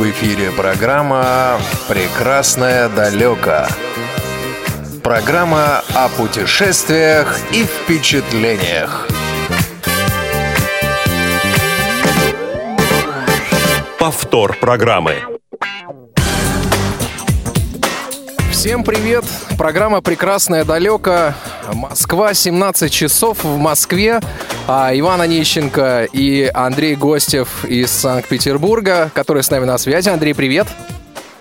В эфире программа «Прекрасная далека». Программа о путешествиях и впечатлениях. Повтор программы. Всем привет! Программа «Прекрасная далека». Москва, 17 часов в Москве. А Иван Онищенко и Андрей Гостев из Санкт-Петербурга, которые с нами на связи. Андрей! Привет,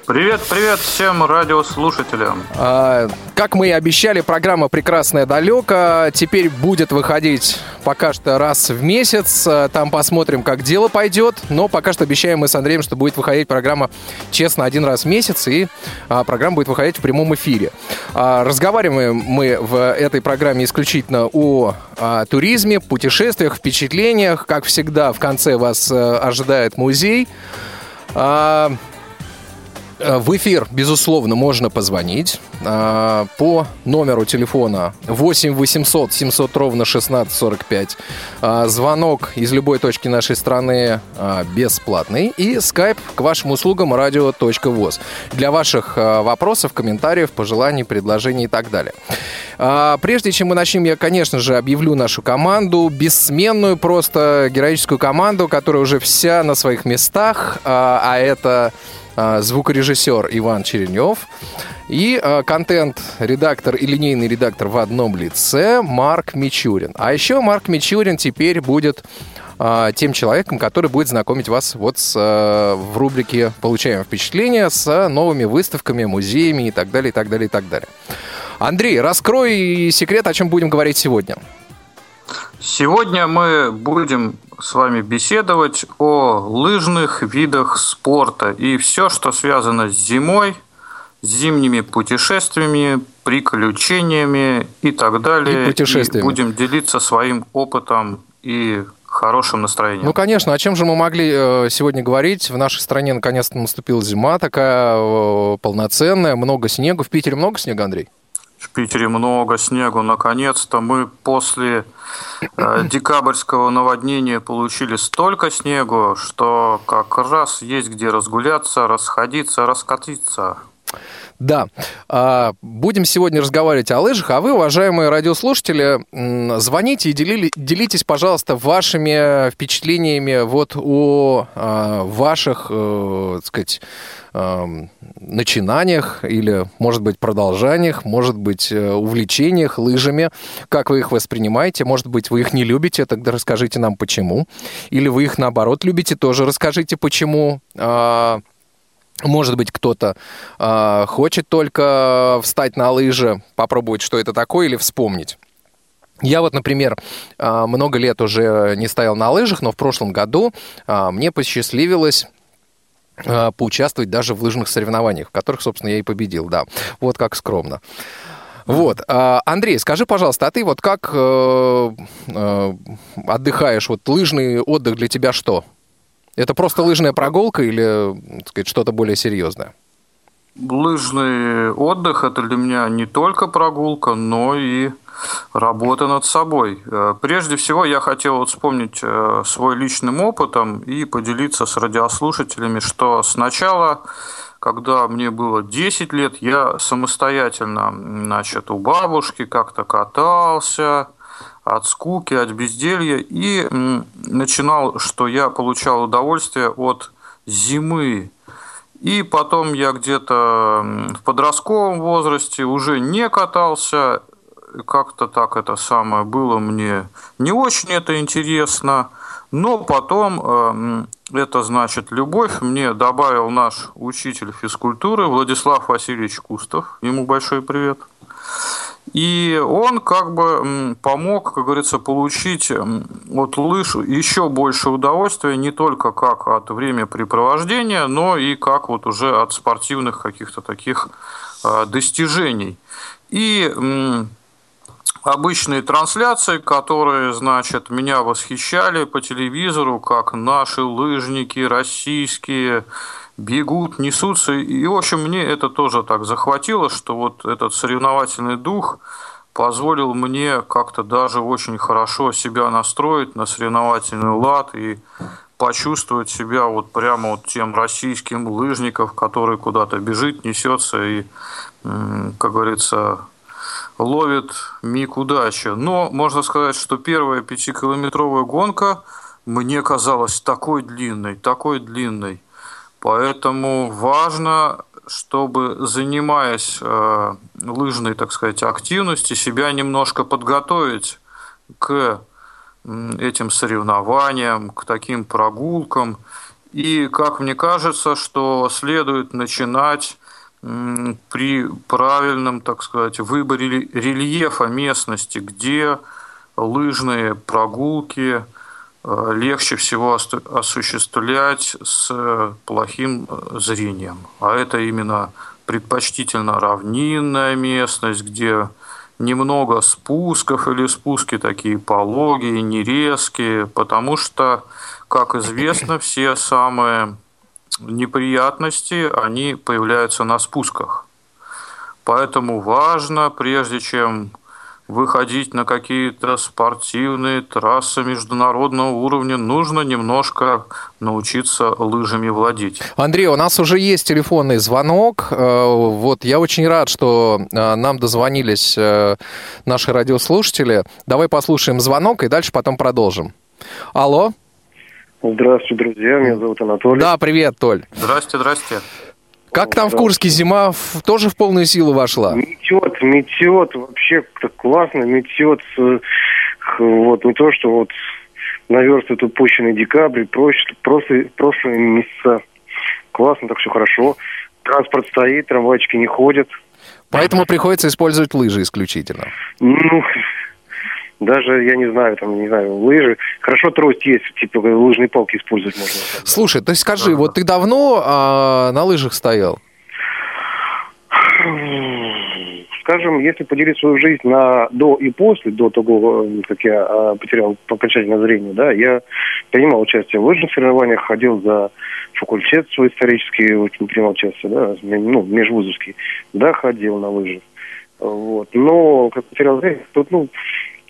привет всем радиослушателям. А, как мы и обещали, программа «Прекрасная далека» теперь будет выходить пока что раз в месяц. Там посмотрим, как дело пойдет. Но пока что обещаем мы с Андреем, что будет выходить программа честно один раз в месяц. И а, программа будет выходить в прямом эфире. А, разговариваем мы в этой программе исключительно о а, туризме, путешествиях, впечатлениях. Как всегда, в конце вас а, ожидает музей. А, в эфир, безусловно, можно позвонить э, по номеру телефона 8 800 700 ровно 1645. Э, звонок из любой точки нашей страны бесплатный. И скайп к вашим услугам radio.voz. Для ваших вопросов, комментариев, пожеланий, предложений и так далее. Прежде чем мы начнем, я, конечно же, объявлю нашу команду, бессменную просто героическую команду, которая уже вся на своих местах, а это звукорежиссер Иван Черенев и а, контент-редактор и линейный редактор в одном лице Марк Мичурин. А еще Марк Мичурин теперь будет а, тем человеком, который будет знакомить вас вот с, в рубрике «Получаем впечатления» с новыми выставками, музеями и так далее, и так далее, и так далее. Андрей, раскрой секрет, о чем будем говорить сегодня. Сегодня мы будем с вами беседовать о лыжных видах спорта и все, что связано с зимой, с зимними путешествиями, приключениями и так далее. И путешествиями. И будем делиться своим опытом и хорошим настроением. Ну, конечно, о чем же мы могли э, сегодня говорить? В нашей стране наконец-то наступила зима такая э, полноценная, много снега. В Питере много снега, Андрей? В Питере много снегу. Наконец-то мы после э, декабрьского наводнения получили столько снегу, что как раз есть где разгуляться, расходиться, раскатиться. Да. А, будем сегодня разговаривать о лыжах, а вы, уважаемые радиослушатели, звоните и делили, делитесь, пожалуйста, вашими впечатлениями вот о а, ваших, э, так сказать, начинаниях или, может быть, продолжаниях, может быть, э, увлечениях лыжами. Как вы их воспринимаете? Может быть, вы их не любите, тогда расскажите нам почему. Или вы их, наоборот, любите, тоже расскажите почему. А, может быть, кто-то э, хочет только встать на лыжи, попробовать, что это такое, или вспомнить. Я вот, например, много лет уже не стоял на лыжах, но в прошлом году мне посчастливилось поучаствовать даже в лыжных соревнованиях, в которых, собственно, я и победил, да. Вот как скромно. Вот, а, Андрей, скажи, пожалуйста, а ты вот как э, э, отдыхаешь? Вот лыжный отдых для тебя что? Это просто лыжная прогулка или, сказать, что-то более серьезное? Лыжный отдых – это для меня не только прогулка, но и работа над собой. Э, прежде всего, я хотел вот вспомнить э, свой личным опытом и поделиться с радиослушателями, что сначала, когда мне было 10 лет, я самостоятельно значит, у бабушки как-то катался, от скуки, от безделья, и начинал, что я получал удовольствие от зимы. И потом я где-то в подростковом возрасте уже не катался, как-то так это самое было мне не очень это интересно. Но потом э, это значит любовь мне добавил наш учитель физкультуры Владислав Васильевич Кустов. Ему большой привет. И он как бы помог, как говорится, получить от лыж еще больше удовольствия не только как от времяпрепровождения, но и как вот уже от спортивных каких-то таких э, достижений. И обычные трансляции, которые, значит, меня восхищали по телевизору, как наши лыжники российские бегут, несутся. И, в общем, мне это тоже так захватило, что вот этот соревновательный дух позволил мне как-то даже очень хорошо себя настроить на соревновательный лад и почувствовать себя вот прямо вот тем российским лыжником, который куда-то бежит, несется и, как говорится, ловит миг удачи. Но можно сказать, что первая пятикилометровая гонка мне казалась такой длинной, такой длинной. Поэтому важно, чтобы, занимаясь э, лыжной, так сказать, активностью, себя немножко подготовить к этим соревнованиям, к таким прогулкам. И, как мне кажется, что следует начинать при правильном, так сказать, выборе рельефа местности, где лыжные прогулки легче всего осуществлять с плохим э, зрением. А это именно предпочтительно равнинная местность, где немного спусков или спуски такие пологие, нерезкие, потому что, как известно, все самые неприятности, они появляются на спусках. Поэтому важно, прежде чем выходить на какие-то спортивные трассы международного уровня, нужно немножко научиться лыжами владеть. Андрей, у нас уже есть телефонный звонок. Э, вот я очень рад, что э, нам дозвонились э, наши радиослушатели. Давай послушаем звонок и дальше потом продолжим. Алло? Здравствуйте, друзья. Меня зовут Анатолий. Да, привет, Толь. Здрасте, здрасте. Как там в Курске зима тоже в полную силу вошла? Метет, метет, вообще так классно, метет. Вот не то, что вот наверстывает упущенный декабрь, прошлые, прошлые, прошлые месяца. Классно, так все хорошо. Транспорт стоит, трамвайчики не ходят. Поэтому приходится использовать лыжи исключительно. Ну, даже, я не знаю, там, не знаю, лыжи. Хорошо трость есть, типа лыжные палки использовать можно. Слушай, то есть скажи, вот ты давно а, на лыжах стоял? Скажем, если поделить свою жизнь на до и после, до того, как я а, потерял окончательно зрение, да, я принимал участие в лыжных соревнованиях, ходил за факультет свой исторический, очень принимал участие, да, ну, межвузовский, да, ходил на лыжи. Вот. Но, как потерял зрение, тут, ну,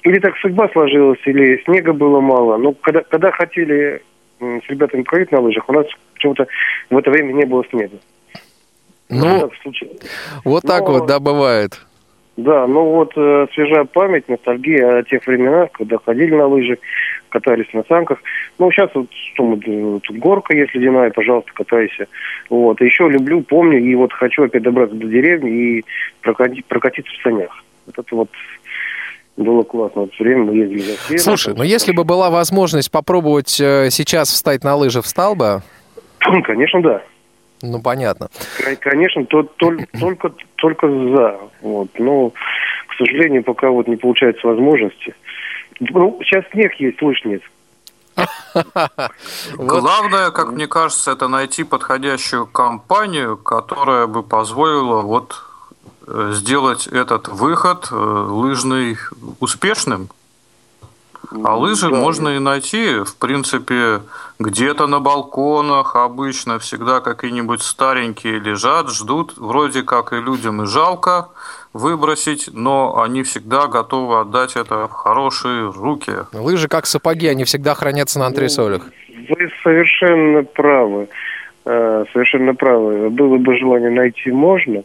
или так судьба сложилась, или снега было мало. Но когда, когда хотели с ребятами поехать на лыжах, у нас почему-то в это время не было снега. Ну, вот так но, вот, да, бывает. Да, ну вот э, свежая память, ностальгия о тех временах, когда ходили на лыжи, катались на санках. Ну, сейчас вот что тут горка есть ледяная, пожалуйста, катайся. Вот. еще люблю, помню, и вот хочу опять добраться до деревни и прокатить, прокатиться в санях. Вот это вот было классно. Вот все время мы ездили за сеном. Слушай, ну если бы была возможность попробовать э, сейчас встать на лыжи, встал бы? Конечно, да. Ну, понятно. Конечно, то, то, только, только за. Вот. Но, к сожалению, пока вот не получается возможности. Ну, сейчас снег есть, лыж нет. Главное, как мне кажется, это найти подходящую компанию, которая бы позволила вот сделать этот выход э, лыжный успешным. А лыжи да. можно и найти, в принципе, где-то на балконах обычно всегда какие-нибудь старенькие лежат, ждут, вроде как и людям и жалко выбросить, но они всегда готовы отдать это в хорошие руки. Лыжи как сапоги, они всегда хранятся на антресолях. Вы совершенно правы. Э, совершенно правы. Было бы желание найти можно,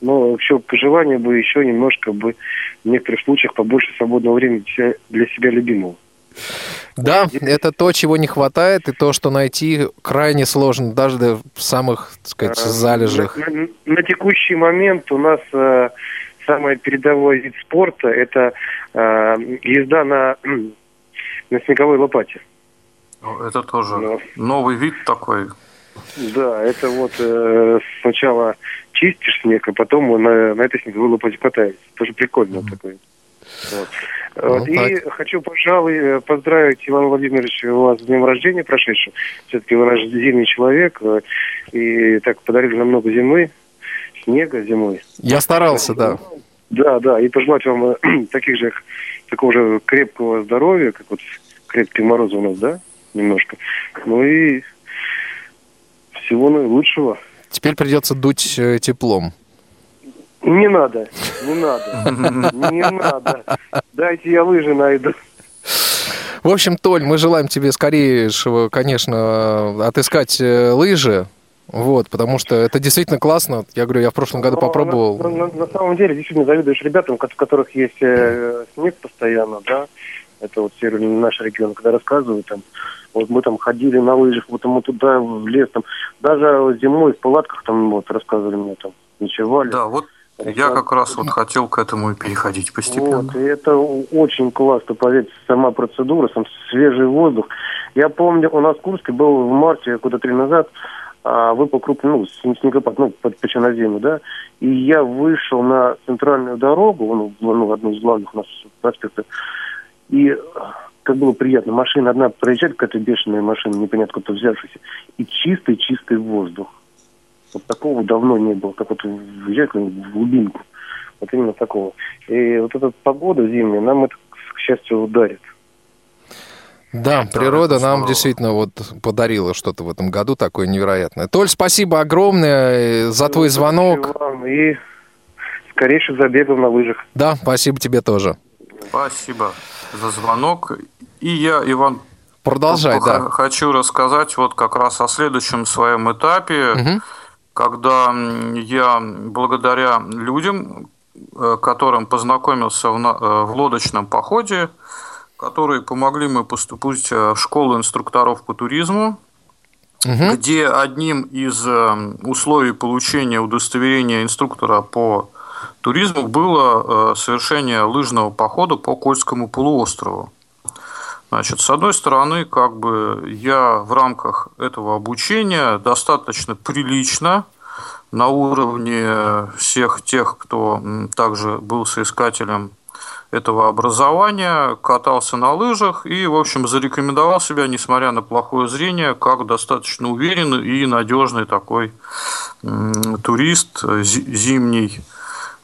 но все к желанию бы еще немножко бы в некоторых случаях побольше свободного времени для себя любимого. Да, это то, чего не хватает, и то, что найти крайне сложно, даже в самых, так сказать, а, залежах. На, на, на текущий момент у нас э, самый передовой вид спорта – это э, езда на, на снеговой лопате. Это тоже новый вид такой. Да, это вот э, сначала чистишь снег, а потом на, на этой снеговой лопате катаешься. Тоже прикольно mm-hmm. такое. Вот. Ну, вот. И хочу, пожалуй, э, поздравить Ивана Владимировича вас с днем рождения прошедшим. Все-таки вы наш зимний человек. Э, и так подарили нам много зимы, снега зимой. Я старался, да. Да, да. И пожелать вам э, таких же, такого же крепкого здоровья, как вот крепкий мороз у нас, да, немножко. Ну и всего наилучшего. Теперь придется дуть э, теплом. Не надо, не надо, не надо. Дайте я лыжи найду. В общем, Толь, мы желаем тебе скорейшего, конечно, отыскать э, лыжи, вот, потому что это действительно классно. Я говорю, я в прошлом году Но попробовал. На, на- на самом деле, действительно завидуешь ребятам, у которых есть э, снег постоянно, да. Это вот северный наш регион, когда рассказывают там, вот мы там ходили на лыжах, вот мы туда в лес, там, даже зимой в палатках там вот рассказывали мне там, ночевали. Да, вот я как раз вот хотел к этому и переходить постепенно. Вот, и это очень классно, поверьте, сама процедура, сам свежий воздух. Я помню, у нас в Курске был в марте, года три назад, а, выпал крупный, ну, снегопад, ну, по, по черноземью, да, и я вышел на центральную дорогу, ну, ну, одну из главных у нас проспектов, и как было приятно, машина одна проезжает, какая-то бешеная машина, непонятно откуда взявшаяся, и чистый-чистый воздух. Вот такого давно не было, как вот въезжать ну, в глубинку. Вот именно такого. И вот эта погода зимняя нам это, к счастью, ударит. Да, природа нам здорово. действительно вот подарила что-то в этом году такое невероятное. Толь, спасибо огромное э, за твой звонок. И скорейших забегов на лыжах. Да, спасибо тебе тоже. Спасибо за звонок. И я, Иван, Продолжай, да. хочу рассказать вот как раз о следующем своем этапе, Мгм. когда я благодаря людям, э, которым познакомился в, на- э, в лодочном походе, которые помогли мне поступить э, в школу инструкторов по туризму, Мгм. где одним из условий получения удостоверения инструктора по туризму было э, совершение лыжного похода по Кольскому полуострову. Значит, с одной стороны, как бы я в рамках этого обучения достаточно прилично на уровне всех тех, кто также был соискателем этого образования, катался на лыжах и, в общем, зарекомендовал себя, несмотря на плохое зрение, как достаточно уверенный и надежный такой турист зи- зимний.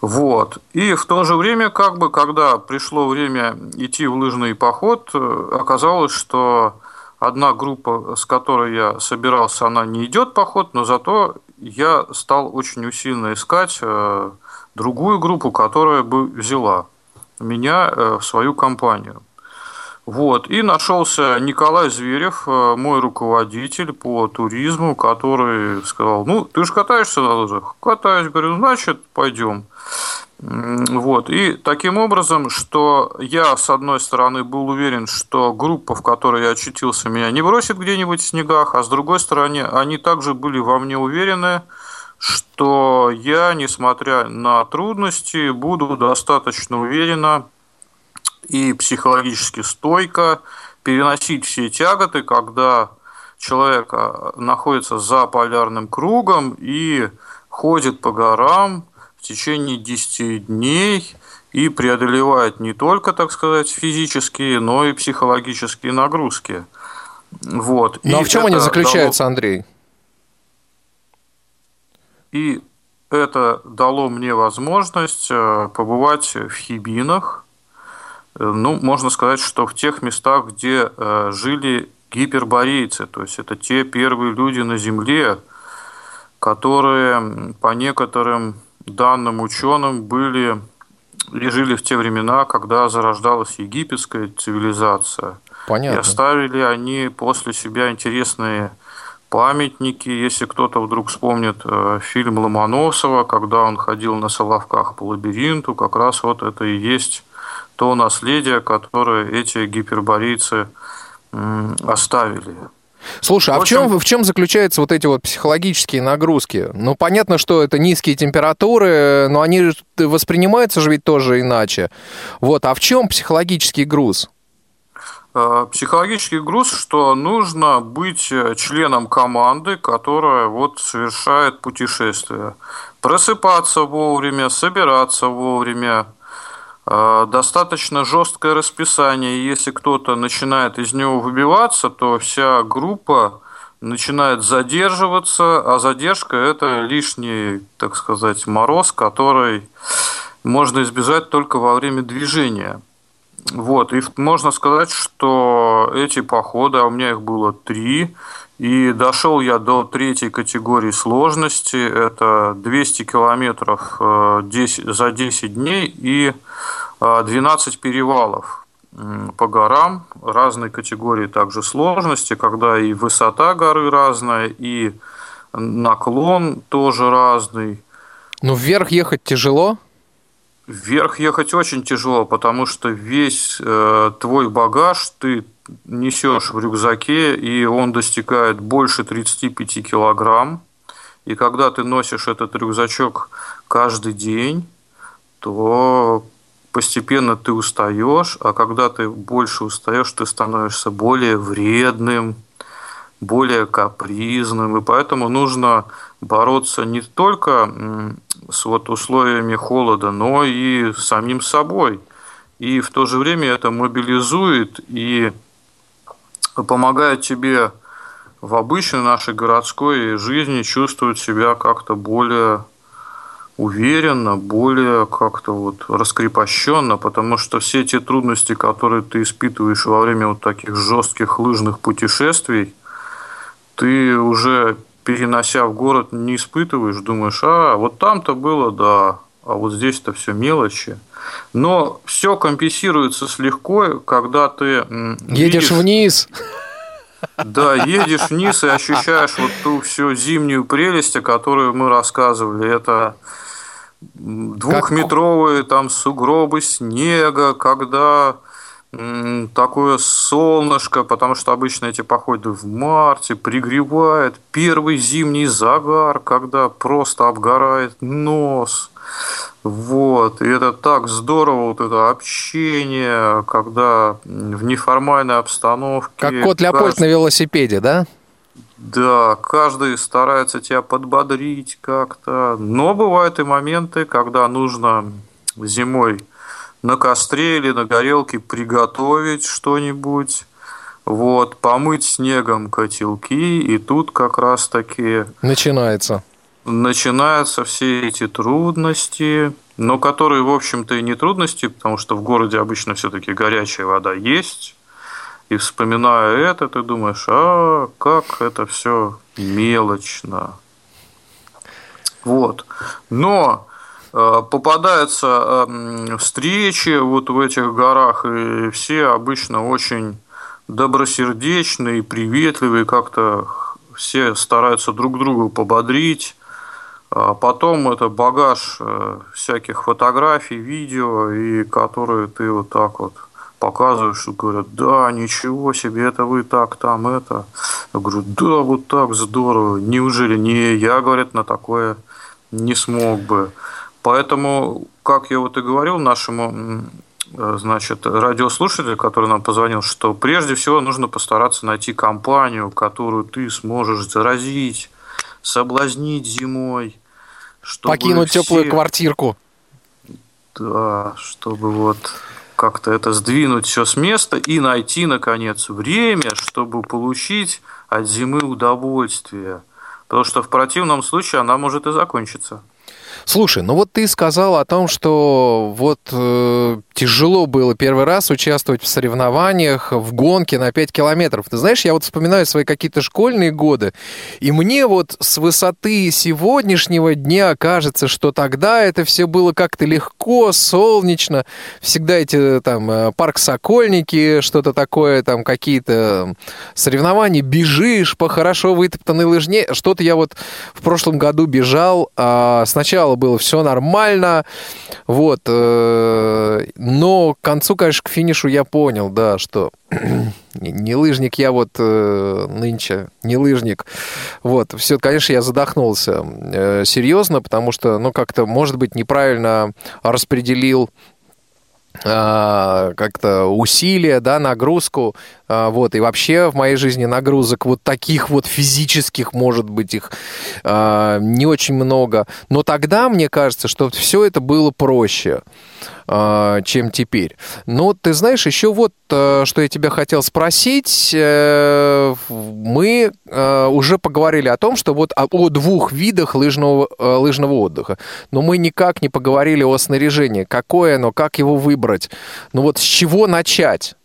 Вот. И в то же время, как бы, когда пришло время идти в лыжный поход, э, оказалось, что одна группа, с которой я собирался, она не идет поход, но зато я стал очень усиленно искать э, другую группу, которая бы взяла меня э, в свою компанию. Вот. И нашелся Николай Зверев, э, мой руководитель по туризму, который сказал, ну, ты же катаешься на лыжах? Катаюсь. Говорю, значит, пойдем. Вот. И таким образом, что я, с одной стороны, был уверен, что группа, в которой я очутился, меня не бросит где-нибудь в снегах, а с другой стороны, они также были во мне уверены, что я, несмотря на трудности, буду достаточно уверенно и психологически стойко переносить все тяготы, когда человек а, находится за полярным кругом и ходит по горам в течение 10 дней и преодолевает не только, так сказать, физические, но и психологические нагрузки. Вот. Ну а в чем они заключаются, Андрей? и это дало мне возможность э, побывать в Хибинах. Э, Ну, можно сказать, что в тех местах, где э, жили гиперборейцы, то есть это те первые люди на Земле, которые по некоторым данным ученым были и жили в те времена, когда зарождалась египетская цивилизация. И Понятно. оставили они после себя интересные памятники. Если кто-то вдруг вспомнит э, фильм Ломоносова, когда он ходил на Соловках по лабиринту, как раз вот это и есть то наследие, которое эти гиперборейцы м, оставили. Слушай, а В в чем, в чем заключаются вот эти вот психологические нагрузки? Ну, понятно, что это низкие температуры, но они воспринимаются же ведь тоже иначе. Вот, а в чем психологический груз? Э, Психологический груз, что нужно быть э, членом команды, которая вот совершает путешествие. Просыпаться вовремя, собираться вовремя, достаточно жесткое расписание. Если кто-то начинает из него выбиваться, то вся группа начинает задерживаться, а задержка – это лишний, так сказать, мороз, который можно избежать только во время движения. Вот, и можно сказать, что эти походы, а у меня их было три, и дошел я до третьей категории сложности, это 200 километров э, 10 за 10 дней и 12 перевалов. по горам разной категории также сложности, когда и высота горы разная, и наклон тоже разный. Ну, вверх ехать тяжело? Вверх ехать очень тяжело, потому что весь э, твой багаж ты несешь в рюкзаке, и он достигает больше 35 килограмм. И когда ты носишь этот рюкзачок каждый день, то постепенно ты устаешь, а когда ты больше устаешь, ты становишься более вредным, более капризным, и поэтому нужно бороться не только с вот условиями холода, но и с самим собой. И в то же время это мобилизует и помогает тебе в обычной нашей городской жизни чувствовать себя как-то более уверенно, более как-то вот раскрепощенно, потому что все те трудности, которые ты испытываешь во время вот таких жестких лыжных путешествий, ты уже перенося в город не испытываешь, думаешь, а вот там-то было, да, а вот здесь-то все мелочи. Но все компенсируется с легко, когда ты едешь видишь, вниз. Да, едешь вниз и ощущаешь вот ту всю зимнюю прелесть, о которой мы рассказывали. Это двухметровые там сугробы снега, когда такое солнышко, потому что обычно эти походы в марте пригревает первый зимний загар, когда просто обгорает нос. Вот, и это так здорово, вот это общение, когда в неформальной обстановке. Как кот Леопольд каждый... на велосипеде, да? Да, каждый старается тебя подбодрить как-то. Но бывают и моменты, когда нужно зимой на костре или на горелке приготовить что-нибудь, вот, помыть снегом котелки, и тут как раз-таки... Начинается. Начинаются все эти трудности, но которые, в общем-то, и не трудности, потому что в городе обычно все-таки горячая вода есть, и вспоминая это, ты думаешь, а как это все мелочно. Вот. Но э, попадаются э, встречи вот в этих горах, и все обычно очень добросердечные, приветливые, как-то все стараются друг друга пободрить. А потом это багаж э, всяких фотографий, видео, и которые ты вот так вот показываешь, и говорят, да, ничего себе, это вы так, там, это. Я говорю, да, вот так здорово. Неужели не я, говорят, на такое не смог бы. Поэтому, как я вот и говорил нашему значит, радиослушателю, который нам позвонил, что прежде всего нужно постараться найти компанию, которую ты сможешь заразить, соблазнить зимой. Чтобы Покинуть все... теплую квартирку. Да, чтобы вот как-то это сдвинуть все с места и найти, наконец, время, чтобы получить от зимы удовольствие. Потому что в противном случае она может и закончиться. Слушай, ну вот ты сказал о том, что вот э, тяжело было первый раз участвовать в соревнованиях, в гонке на 5 километров. Ты знаешь, я вот вспоминаю свои какие-то школьные годы, и мне вот с высоты сегодняшнего дня кажется, что тогда это все было как-то легко, солнечно, всегда эти там э, парк Сокольники, что-то такое, там какие-то соревнования, бежишь по хорошо вытоптанной лыжне. Что-то я вот в прошлом году бежал, а сначала было все нормально, вот, э, но к концу, конечно, к финишу я понял, да, что не лыжник я вот э, нынче, не лыжник. Вот, все, конечно, я задохнулся э, серьезно, потому что, ну, как-то, может быть, неправильно распределил а, как-то усилия, да, нагрузку, вот, и вообще в моей жизни нагрузок вот таких вот физических, может быть, их а, не очень много, но тогда мне кажется, что все это было проще. А, чем теперь. Но ты знаешь, еще вот э, что я тебя хотел спросить. Э, мы э, уже поговорили о том, что вот о двух видах лыжного, лыжного отдыха. Но мы никак не поговорили о снаряжении. Какое оно, как его выбрать. Ну вот с чего начать?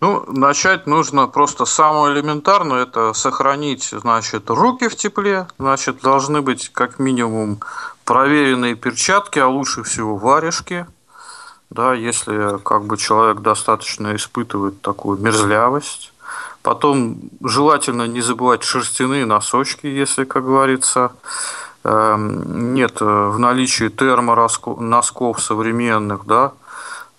Ну, начать нужно просто самое элементарное, это сохранить, значит, руки в тепле, значит, должны быть как минимум проверенные перчатки, а лучше всего варежки. да, если как бы человек достаточно испытывает такую мерзлявость. Потом желательно не забывать шерстяные носочки, если, как говорится, эм, нет в наличии термоносков современных, да.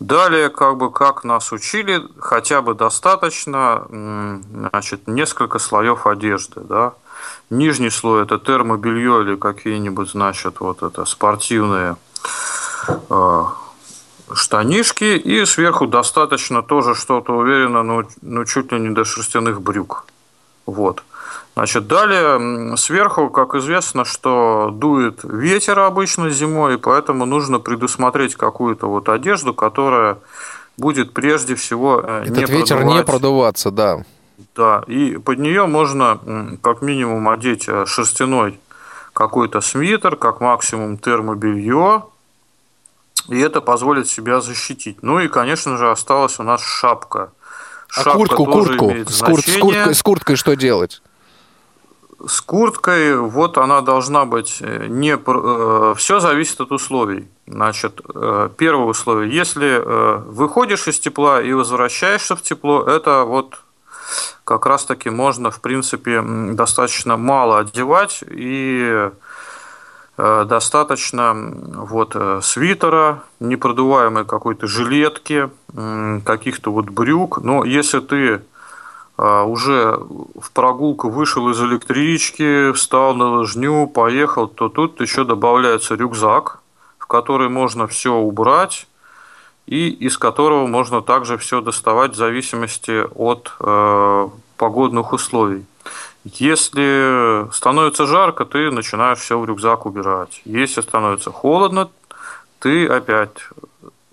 Далее, как бы, как нас учили, хотя бы достаточно, значит, несколько слоев одежды, да. Нижний слой – это термобелье или какие-нибудь, значит, вот это спортивные э, штанишки. И сверху достаточно тоже что-то уверенно, ну, ну, чуть ли не до шерстяных брюк. Вот. Значит, далее сверху, как известно, что дует ветер обычно зимой, и поэтому нужно предусмотреть какую-то вот одежду, которая будет прежде всего э, Этот не ветер продувать. не продуваться, да. Да, и под нее можно как минимум одеть э, шерстяной какой-то свитер, как максимум термобелье, и это позволит себя защитить. Ну и, конечно же, осталась у нас шапка. А шапка куртку, куртку, с, кур- с, курткой, с курткой что делать? С курткой, вот она должна быть э, не... Э, Все зависит от условий. Значит, первое условие. Если выходишь из тепла и возвращаешься в тепло, это вот как раз-таки можно, в принципе, достаточно мало одевать и э, достаточно вот э, свитера, непродуваемой какой-то жилетки, каких-то вот брюк. Но если ты э, уже в прогулку вышел из электрички, встал на лыжню, поехал, то тут еще добавляется рюкзак, в который можно все убрать и из которого можно также все доставать в зависимости от э, погодных условий. Если становится жарко, ты начинаешь все в рюкзак убирать. Если становится холодно, ты опять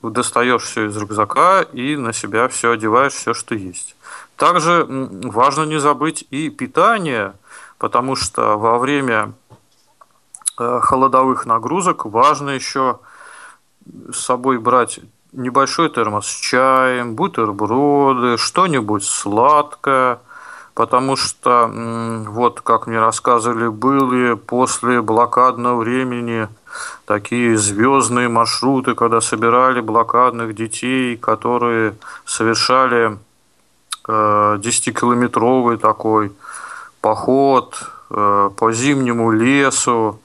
достаешь все из рюкзака и на себя все одеваешь, все, что есть. Также важно не забыть и питание, потому что во время э, холодовых нагрузок важно еще с собой брать небольшой термос с чаем, бутерброды, что-нибудь сладкое, потому что, вот как мне рассказывали, были после блокадного времени такие звездные маршруты, когда собирали блокадных детей, которые совершали 10-километровый э, такой поход э, по зимнему лесу,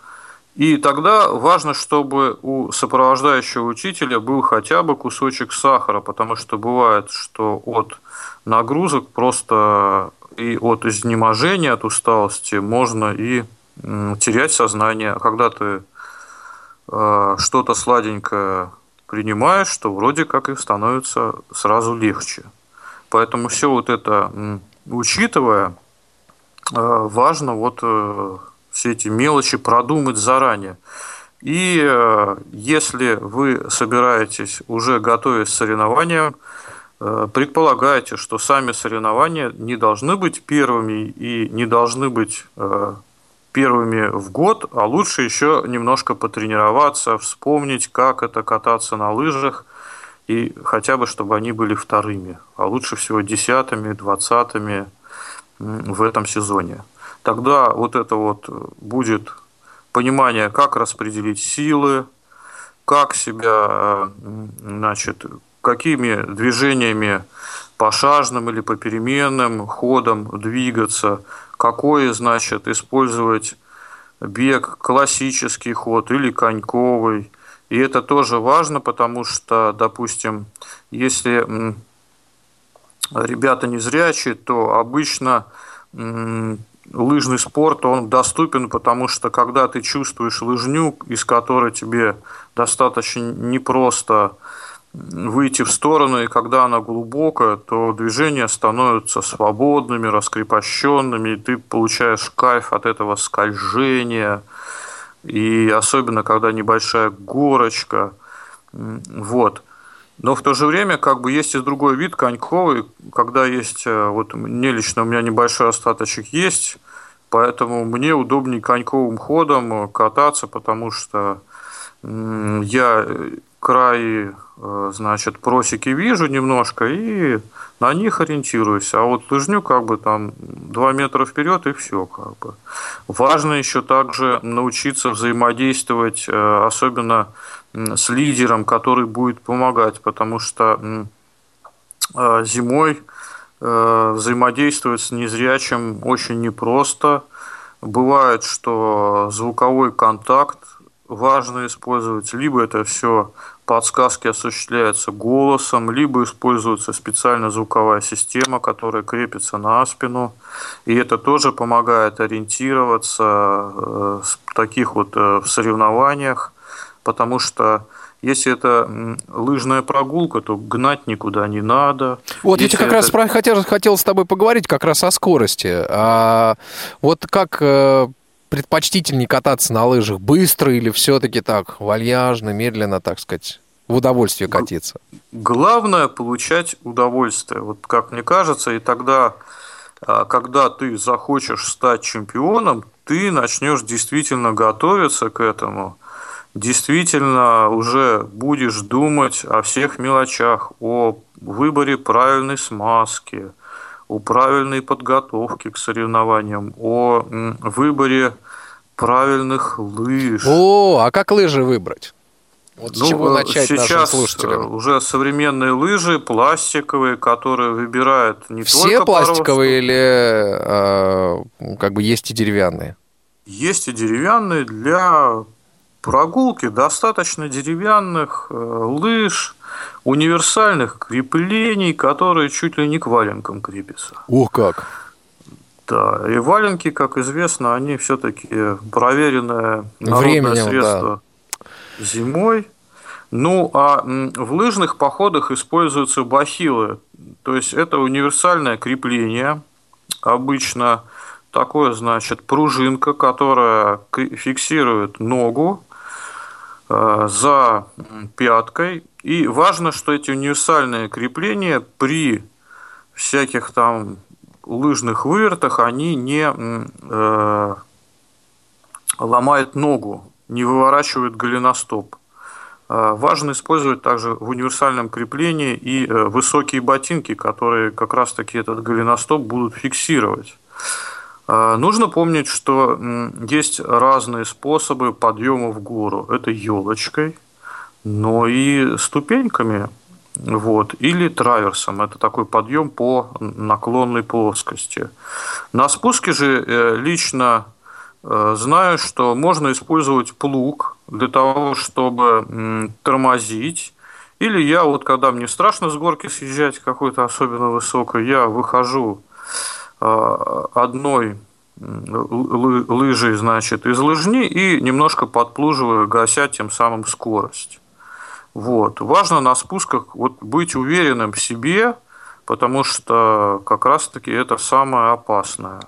и тогда важно, чтобы у сопровождающего учителя был хотя бы кусочек сахара, потому что бывает, что от нагрузок просто и от изнеможения, от усталости можно и терять сознание. А когда ты э, что-то сладенькое принимаешь, то вроде как и становится сразу легче. Поэтому все вот это учитывая, э, важно вот э, все эти мелочи продумать заранее. И э, если вы собираетесь уже готовить соревнования, предполагайте, что сами соревнования не должны быть первыми и не должны быть первыми в год, а лучше еще немножко потренироваться, вспомнить, как это кататься на лыжах, и хотя бы, чтобы они были вторыми, а лучше всего десятыми, двадцатыми в этом сезоне тогда вот это вот будет понимание, как распределить силы, как себя, значит, какими движениями пошажным или попеременным ходом двигаться, какой, значит, использовать бег, классический ход или коньковый. И это тоже важно, потому что, допустим, если ребята незрячие, то обычно лыжный спорт, он доступен, потому что когда ты чувствуешь лыжню, из которой тебе достаточно непросто выйти в сторону, и когда она глубокая, то движения становятся свободными, раскрепощенными, и ты получаешь кайф от этого скольжения, и особенно когда небольшая горочка. Вот. Но в то же время как бы есть и другой вид коньковый, когда есть, э, вот мне лично у меня небольшой остаточек есть, поэтому мне удобнее коньковым ходом кататься, потому что я край, э, значит, просеки вижу немножко и на них ориентируюсь. А вот лыжню как бы там 2 метра вперед и все как бы. Важно еще также научиться взаимодействовать, э, особенно с лидером, который будет помогать, потому что э, зимой э, взаимодействовать с незрячим очень непросто. Бывает, что звуковой контакт важно использовать, либо это все подсказки осуществляются голосом, либо используется специальная звуковая система, которая крепится на спину. И это тоже помогает ориентироваться э, в таких вот э, в соревнованиях, потому что если это лыжная прогулка, то гнать никуда не надо. Вот Если я как это... раз хотел, хотел с тобой поговорить как раз о скорости. А, вот как э, предпочтительнее кататься на лыжах? Быстро или все-таки так, вальяжно, медленно, так сказать, в удовольствие катиться? Главное получать удовольствие. Вот как мне кажется, и тогда, а, когда ты захочешь стать чемпионом, ты начнешь действительно готовиться к этому, действительно уже будешь думать о всех мелочах, о выборе правильной смазки, о правильной подготовке к соревнованиям, о выборе правильных лыж. О, а как лыжи выбрать? Вот с Ну, чего э, начать сейчас э, слушателям? уже современные лыжи пластиковые, которые выбирают не Все только пластиковые или э, как бы есть и деревянные? Есть и деревянные для прогулки. Достаточно деревянных э, лыж, универсальных креплений, которые чуть ли не к валенкам крепятся. Ух как! Да, и валенки, как известно, они все-таки проверенное Временем, средство зимой. Ну, а в лыжных походах используются бахилы. То есть это универсальное крепление. Обычно такое, значит, пружинка, которая фиксирует ногу э, за пяткой. И важно, что эти универсальные крепления при всяких там лыжных вывертах, они не э, ломают ногу, не выворачивают голеностоп. Э, Важно использовать также в универсальном креплении и э, высокие ботинки, которые как раз-таки этот голеностоп будут фиксировать. Э, Нужно помнить, что есть разные способы подъема в гору. Это елочкой, но и ступеньками, вот, или траверсом. Это такой подъем по наклонной плоскости. На спуске же э, лично э, знаю, что можно использовать плуг для того, чтобы тормозить. Или я вот, когда мне страшно с горки съезжать какой-то особенно высокой, я выхожу э, одной лыжей, значит, из лыжни и немножко подплуживаю, гася тем самым скорость. Вот. Важно на спусках вот быть уверенным в себе, потому что как раз-таки это самое опасное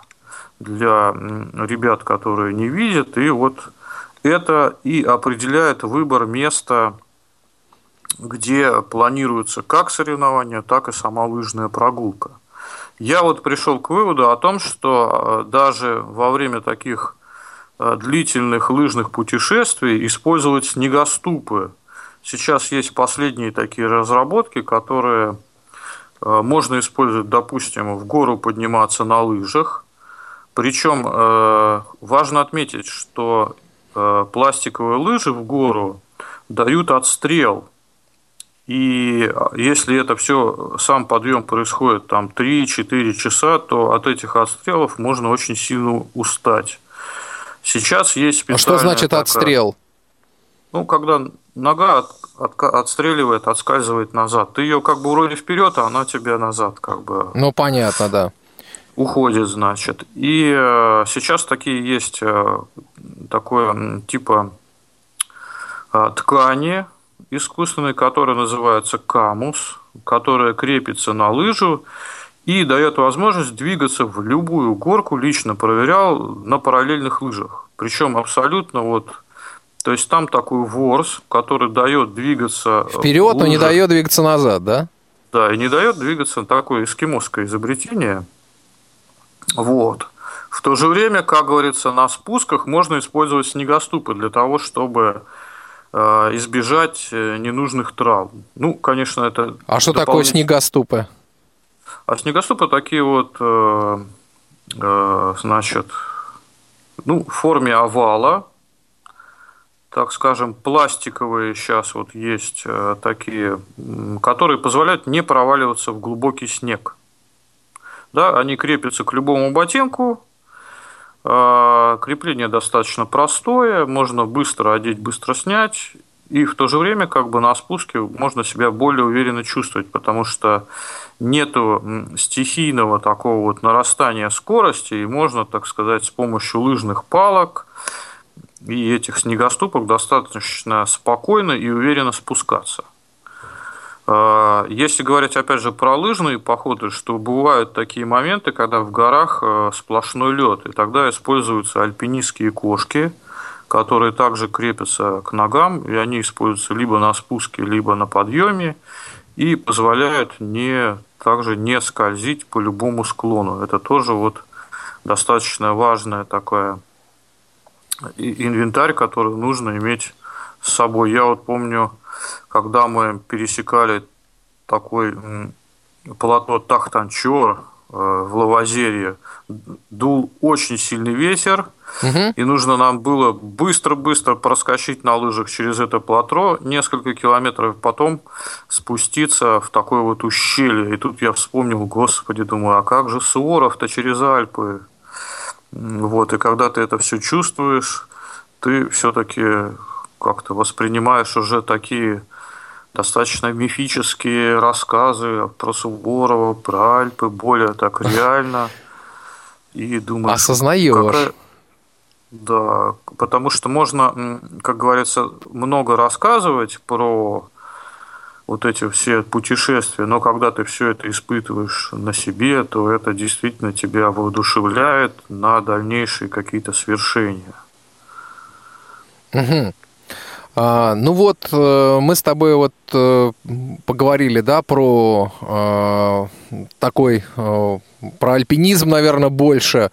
для ребят, которые не видят. И вот это и определяет выбор места, где планируется как соревнование, так и сама лыжная прогулка. Я вот пришел к выводу о том, что э, даже во время таких э, длительных лыжных путешествий использовать снегоступы. Сейчас есть последние такие разработки, которые э, можно использовать, допустим, в гору подниматься на лыжах. Причем э, важно отметить, что э, пластиковые лыжи в гору дают отстрел. И если это все, сам подъем происходит там 3-4 часа, то от этих отстрелов можно очень сильно устать. Сейчас есть А специальная что значит такая- отстрел? ну, когда нога от- отка- отстреливает, отскальзывает назад. Ты ее как бы вроде вперед, а она тебя назад как бы Ну, понятно, да. уходит, значит. И э, сейчас такие есть э, такое типа э, ткани искусственной, которая называется камус, которая крепится на лыжу и дает возможность двигаться в любую горку. Лично проверял на параллельных лыжах. Причем абсолютно вот то есть там такой ворс, который дает двигаться э, Вперед, в но не дает двигаться назад, да? Да, и не дает двигаться такое эскимосское изобретение. Вот. В то же время, как говорится, на спусках можно использовать снегоступы для того, чтобы э, избежать э, ненужных травм. Ну, конечно, это... А что такое снегоступы? А снегоступы такие вот, э, э, значит, ну, в форме овала, так скажем, пластиковые сейчас вот есть э, такие, которые позволяют не проваливаться в глубокий снег. Да, они крепятся к любому ботинку, а, крепление достаточно простое, можно быстро одеть, быстро снять, и в то же время как бы на спуске можно себя более уверенно чувствовать, потому что нету стихийного такого вот нарастания скорости, и можно, так сказать, с помощью лыжных палок и этих снегоступок достаточно спокойно и уверенно спускаться. А, если говорить, опять же, про лыжные походы, что бывают такие моменты, когда в горах э, сплошной лед, и тогда используются альпинистские кошки – которые также крепятся к ногам, и они используются либо на спуске, либо на подъеме, и позволяют не, также не скользить по любому склону. Это тоже вот достаточно важная такая инвентарь, который нужно иметь с собой. Я вот помню, когда мы пересекали такой полотно Тахтанчор э, в Лавазерье, дул очень сильный ветер, Угу. И нужно нам было быстро-быстро проскочить на лыжах через это плато, несколько километров, потом спуститься в такое вот ущелье. И тут я вспомнил, господи, думаю, а как же Суворов-то через Альпы? Вот, и когда ты это все чувствуешь, ты все-таки как-то воспринимаешь уже такие достаточно мифические рассказы про Суворова, про Альпы, более так реально. И думаешь, Осознаешь. Какая да, потому что можно, как говорится, много рассказывать про вот эти все путешествия, но когда ты все это испытываешь на себе, то это действительно тебя воодушевляет на дальнейшие какие-то свершения. Угу. А, ну вот, э, мы с тобой вот э, поговорили, да, про э, такой, про альпинизм, наверное, больше.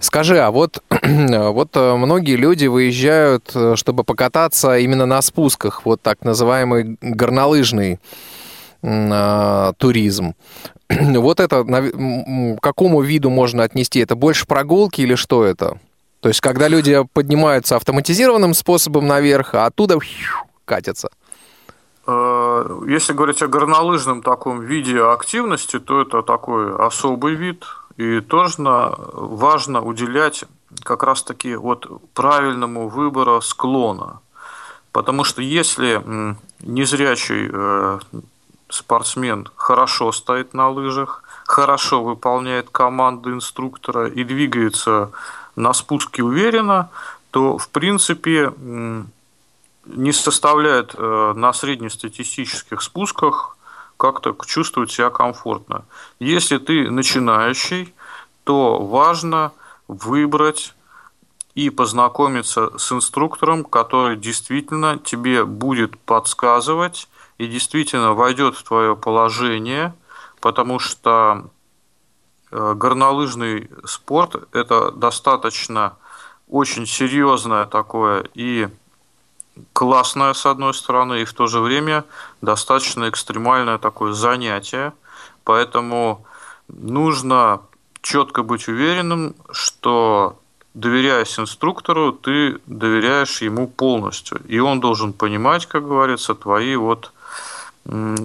Скажи, а вот, вот многие люди выезжают, чтобы покататься именно на спусках, вот так называемый горнолыжный туризм. Вот это к какому виду можно отнести? Это больше прогулки или что это? То есть, когда люди поднимаются автоматизированным способом наверх, а оттуда катятся. Э, если говорить о горнолыжном таком виде активности, то это такой особый вид, и тоже важно уделять как раз-таки вот правильному выбору склона. Потому что если незрячий э, спортсмен хорошо стоит на лыжах, хорошо выполняет команды инструктора и двигается на спуске уверенно, то в принципе не составляет э, на среднестатистических спусках как-то чувствовать себя комфортно. Если ты начинающий, то важно выбрать и познакомиться с инструктором, который действительно тебе будет подсказывать и действительно войдет в твое положение, потому что горнолыжный спорт – это достаточно очень серьезное такое и классное, с одной стороны, и в то же время достаточно экстремальное такое занятие. Поэтому нужно четко быть уверенным, что доверяясь инструктору, ты доверяешь ему полностью. И он должен понимать, как говорится, твои вот...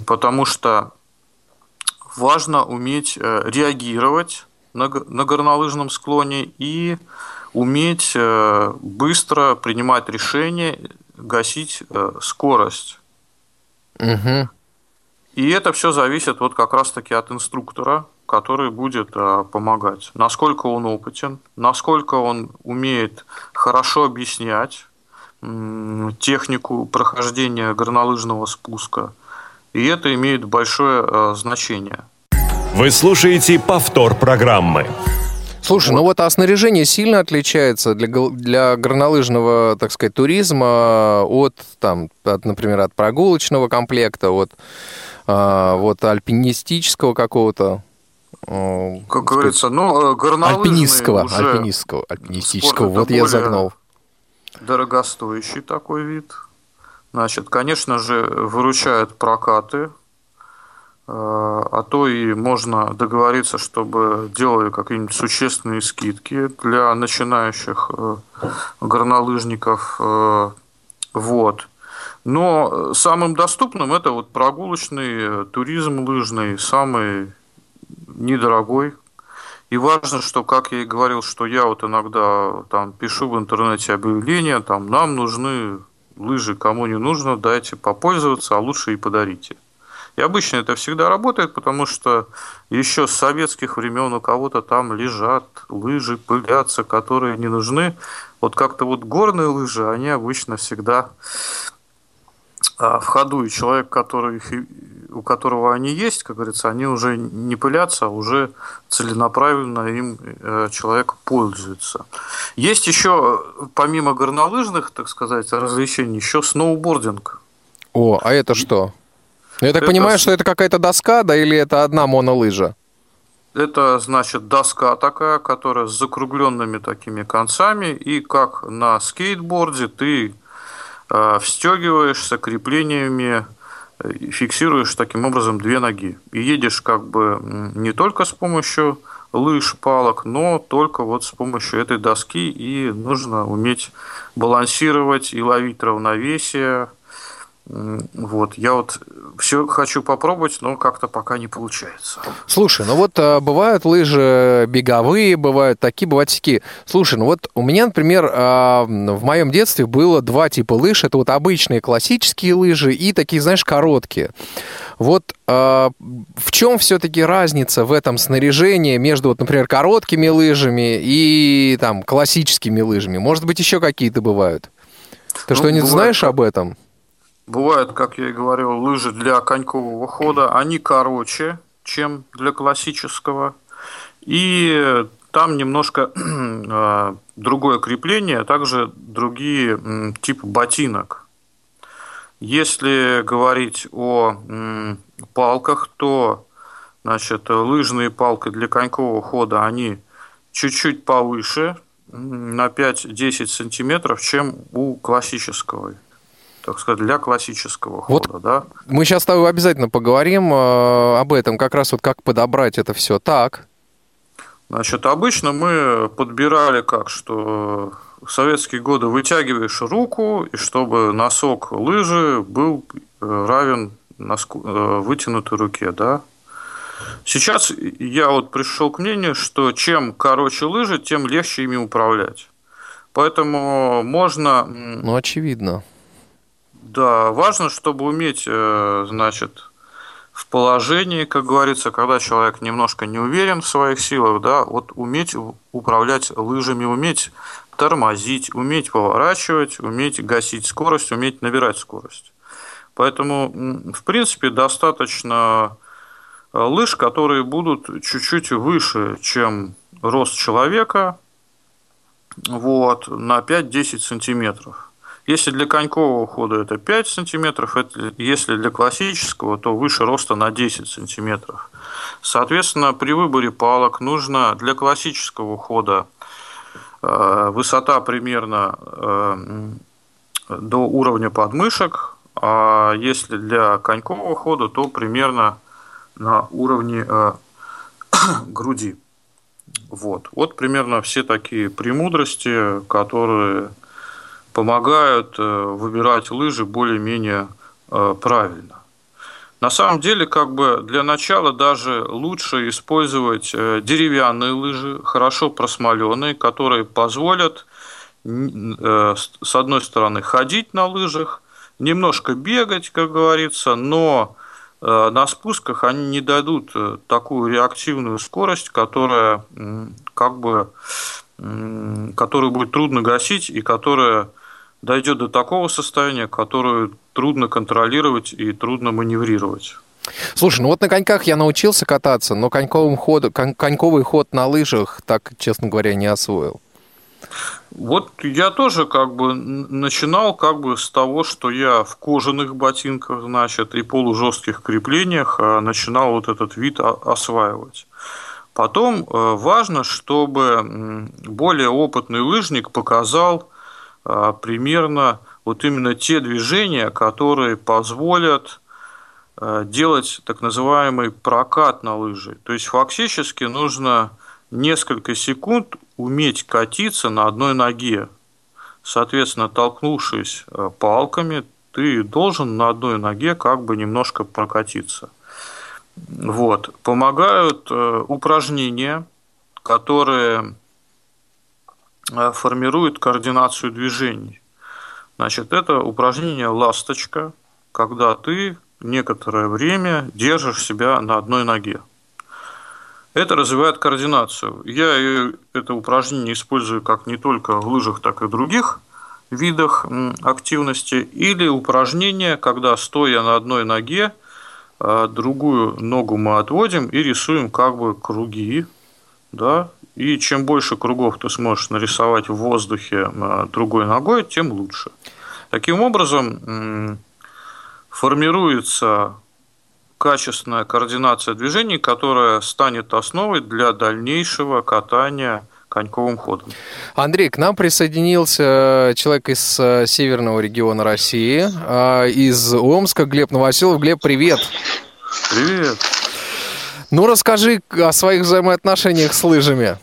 Потому что важно уметь э, реагировать на, на горнолыжном склоне и уметь э, быстро принимать решения, гасить э, скорость. Угу. И это все зависит вот как раз-таки от инструктора, который будет помогать. Насколько он опытен, насколько он умеет хорошо объяснять технику прохождения горнолыжного спуска – и это имеет большое значение. Вы слушаете повтор программы. Слушай, ну вот. ну вот а снаряжение сильно отличается для, для горнолыжного, так сказать, туризма от, там, от, например, от прогулочного комплекта, от а, вот альпинистического какого-то. А, как говорится, ну, э, горнолыжный альпинистского, уже альпинистского, альпинистического, вот я загнал. Дорогостоящий такой вид. Значит, конечно же, выручают прокаты, э, а то и можно договориться, чтобы делали какие-нибудь существенные скидки для начинающих э, горнолыжников. Э, Вот. Но самым доступным это вот прогулочный туризм лыжный, самый недорогой. И важно, что, как я и говорил, что я вот иногда там пишу в интернете объявления, там нам нужны лыжи, кому не нужно, дайте попользоваться, а лучше и подарите. И обычно это всегда работает, потому что еще с советских времен у кого-то там лежат лыжи, пылятся, которые не нужны. Вот как-то вот горные лыжи, они обычно всегда а, в ходу, и человек, который, у которого они есть, как говорится, они уже не пылятся, а уже целенаправленно им э, человек пользуется. Есть еще, помимо горнолыжных, так сказать, развлечений, еще сноубординг. О, а это что? Я так это... понимаю, что это какая-то доска, да, или это одна монолыжа? Это, значит, доска такая, которая с закругленными такими концами, и как на скейтборде ты э, встегиваешь с креплениями, э, фиксируешь таким образом две ноги. И едешь как бы не только с помощью лыж, палок, но только вот с помощью этой доски и нужно уметь балансировать и ловить равновесие, вот, я вот все хочу попробовать, но как-то пока не получается. Слушай, ну вот а, бывают лыжи беговые, бывают такие, бывают такие. Слушай, ну вот у меня, например, а, в моем детстве было два типа лыж. Это вот обычные классические лыжи и такие, знаешь, короткие. Вот а, в чем все-таки разница в этом снаряжении между, вот, например, короткими лыжами и там классическими лыжами? Может быть, еще какие-то бывают? Ты ну, что-нибудь знаешь об этом? Бывают, как я и говорил, лыжи для конькового хода. Они короче, чем для классического. И там немножко э, другое крепление, а также другие типы ботинок. Если говорить о палках, то значит, лыжные палки для конькового хода, они чуть-чуть повыше, на 5-10 сантиметров, чем у классического так сказать, для классического хода. Вот да? Мы сейчас с тобой обязательно поговорим э, об этом, как раз вот как подобрать это все. Так. Значит, обычно мы подбирали как, что в советские годы вытягиваешь руку, и чтобы носок лыжи был э, равен носку, э, вытянутой руке, да. Сейчас я вот пришел к мнению, что чем короче лыжи, тем легче ими управлять. Поэтому можно... Ну, очевидно. Да, важно, чтобы уметь, э, значит, в положении, как говорится, когда человек немножко не уверен в своих силах, да, вот уметь управлять лыжами, уметь тормозить, уметь поворачивать, уметь гасить скорость, уметь набирать скорость. Поэтому, в принципе, достаточно э, лыж, которые будут чуть-чуть выше, чем рост человека, вот, на 5-10 сантиметров. Если для конькового хода это 5 сантиметров, если для классического, то выше роста на 10 сантиметров. Соответственно, при выборе палок нужно для классического хода э, высота примерно э, до уровня подмышек, а если для конькового хода, то примерно на уровне э, груди. Вот. вот примерно все такие премудрости, которые помогают э, выбирать лыжи более-менее э, правильно. На самом деле, как бы для начала даже лучше использовать э, деревянные лыжи, хорошо просмоленные, которые позволят с одной стороны ходить на лыжах, немножко бегать, как говорится, но на спусках они не дадут такую реактивную скорость, которая как бы которую будет трудно гасить и которая дойдет до такого состояния, которое трудно контролировать и трудно маневрировать. Слушай, ну вот на коньках я научился кататься, но коньковым ходу, кон, коньковый ход на лыжах так, честно говоря, не освоил. Вот я тоже как бы начинал как бы с того, что я в кожаных ботинках, значит, и полужестких креплениях а, начинал вот этот вид осваивать. Потом э, важно, чтобы более опытный лыжник показал примерно вот именно те движения, которые позволят а, делать так называемый прокат на лыжи. То есть фактически нужно несколько секунд уметь катиться на одной ноге Соответственно, толкнувшись э, палками, ты должен на одной ноге как бы немножко прокатиться. Вот. Помогают упражнения, которые э, формируют координацию движений. Значит, это упражнение «Ласточка», когда ты некоторое время держишь себя на одной ноге. Это развивает координацию. Я это упражнение использую как не только в лыжах, так и в других видах активности. Или упражнение, когда стоя на одной ноге, а другую ногу мы отводим и рисуем как бы круги. Да? И чем больше кругов ты сможешь нарисовать в воздухе а, другой ногой, тем лучше. Таким образом, формируется качественная координация движений, которая станет основой для дальнейшего катания коньковым ходом. Андрей, к нам присоединился человек из э, северного региона России, э, из Омска, Глеб Новоселов. Глеб, привет! Привет! Ну, расскажи о своих взаимоотношениях с лыжами.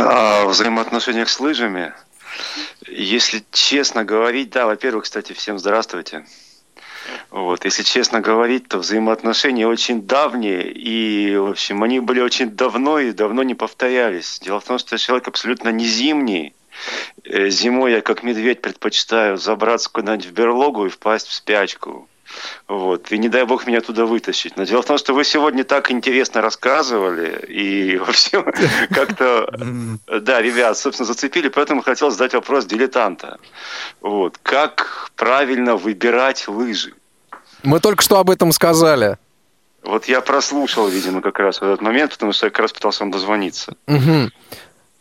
О взаимоотношениях с лыжами? Если честно говорить, да, во-первых, кстати, всем здравствуйте. Вот, если честно говорить, то взаимоотношения очень давние, и, в общем, они были очень давно и давно не повторялись. Дело в том, что человек абсолютно не зимний. Э, зимой я, как медведь, предпочитаю забраться куда-нибудь в берлогу и впасть в спячку. Вот. И не дай бог меня туда вытащить. Но дело в том, что вы сегодня так интересно рассказывали, и во всем как-то, да, ребят, собственно, зацепили, поэтому хотел задать вопрос дилетанта. Вот. Как правильно выбирать лыжи? Мы только что об этом сказали. Вот я прослушал, видимо, как раз этот момент, потому что я как раз пытался вам дозвониться. Угу.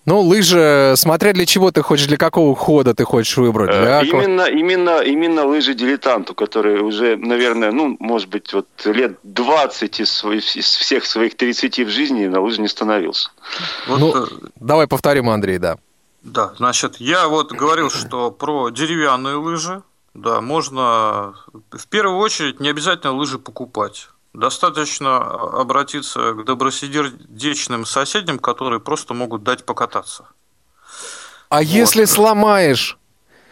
Ну, лыжи, смотря для чего ты хочешь, для какого хода ты хочешь выбрать. Для... Именно, именно, именно лыжи дилетанту, которые уже, наверное, ну, может быть, вот лет 20 из, своих, из всех своих 30 в жизни на лыжи не становился. Вот, ну, э, давай повторим, Андрей, да. Да, значит, я вот говорил, что про деревянные лыжи, да, можно в первую очередь не обязательно лыжи покупать. Достаточно обратиться к добросердечным соседям, которые просто могут дать покататься. А вот. если сломаешь?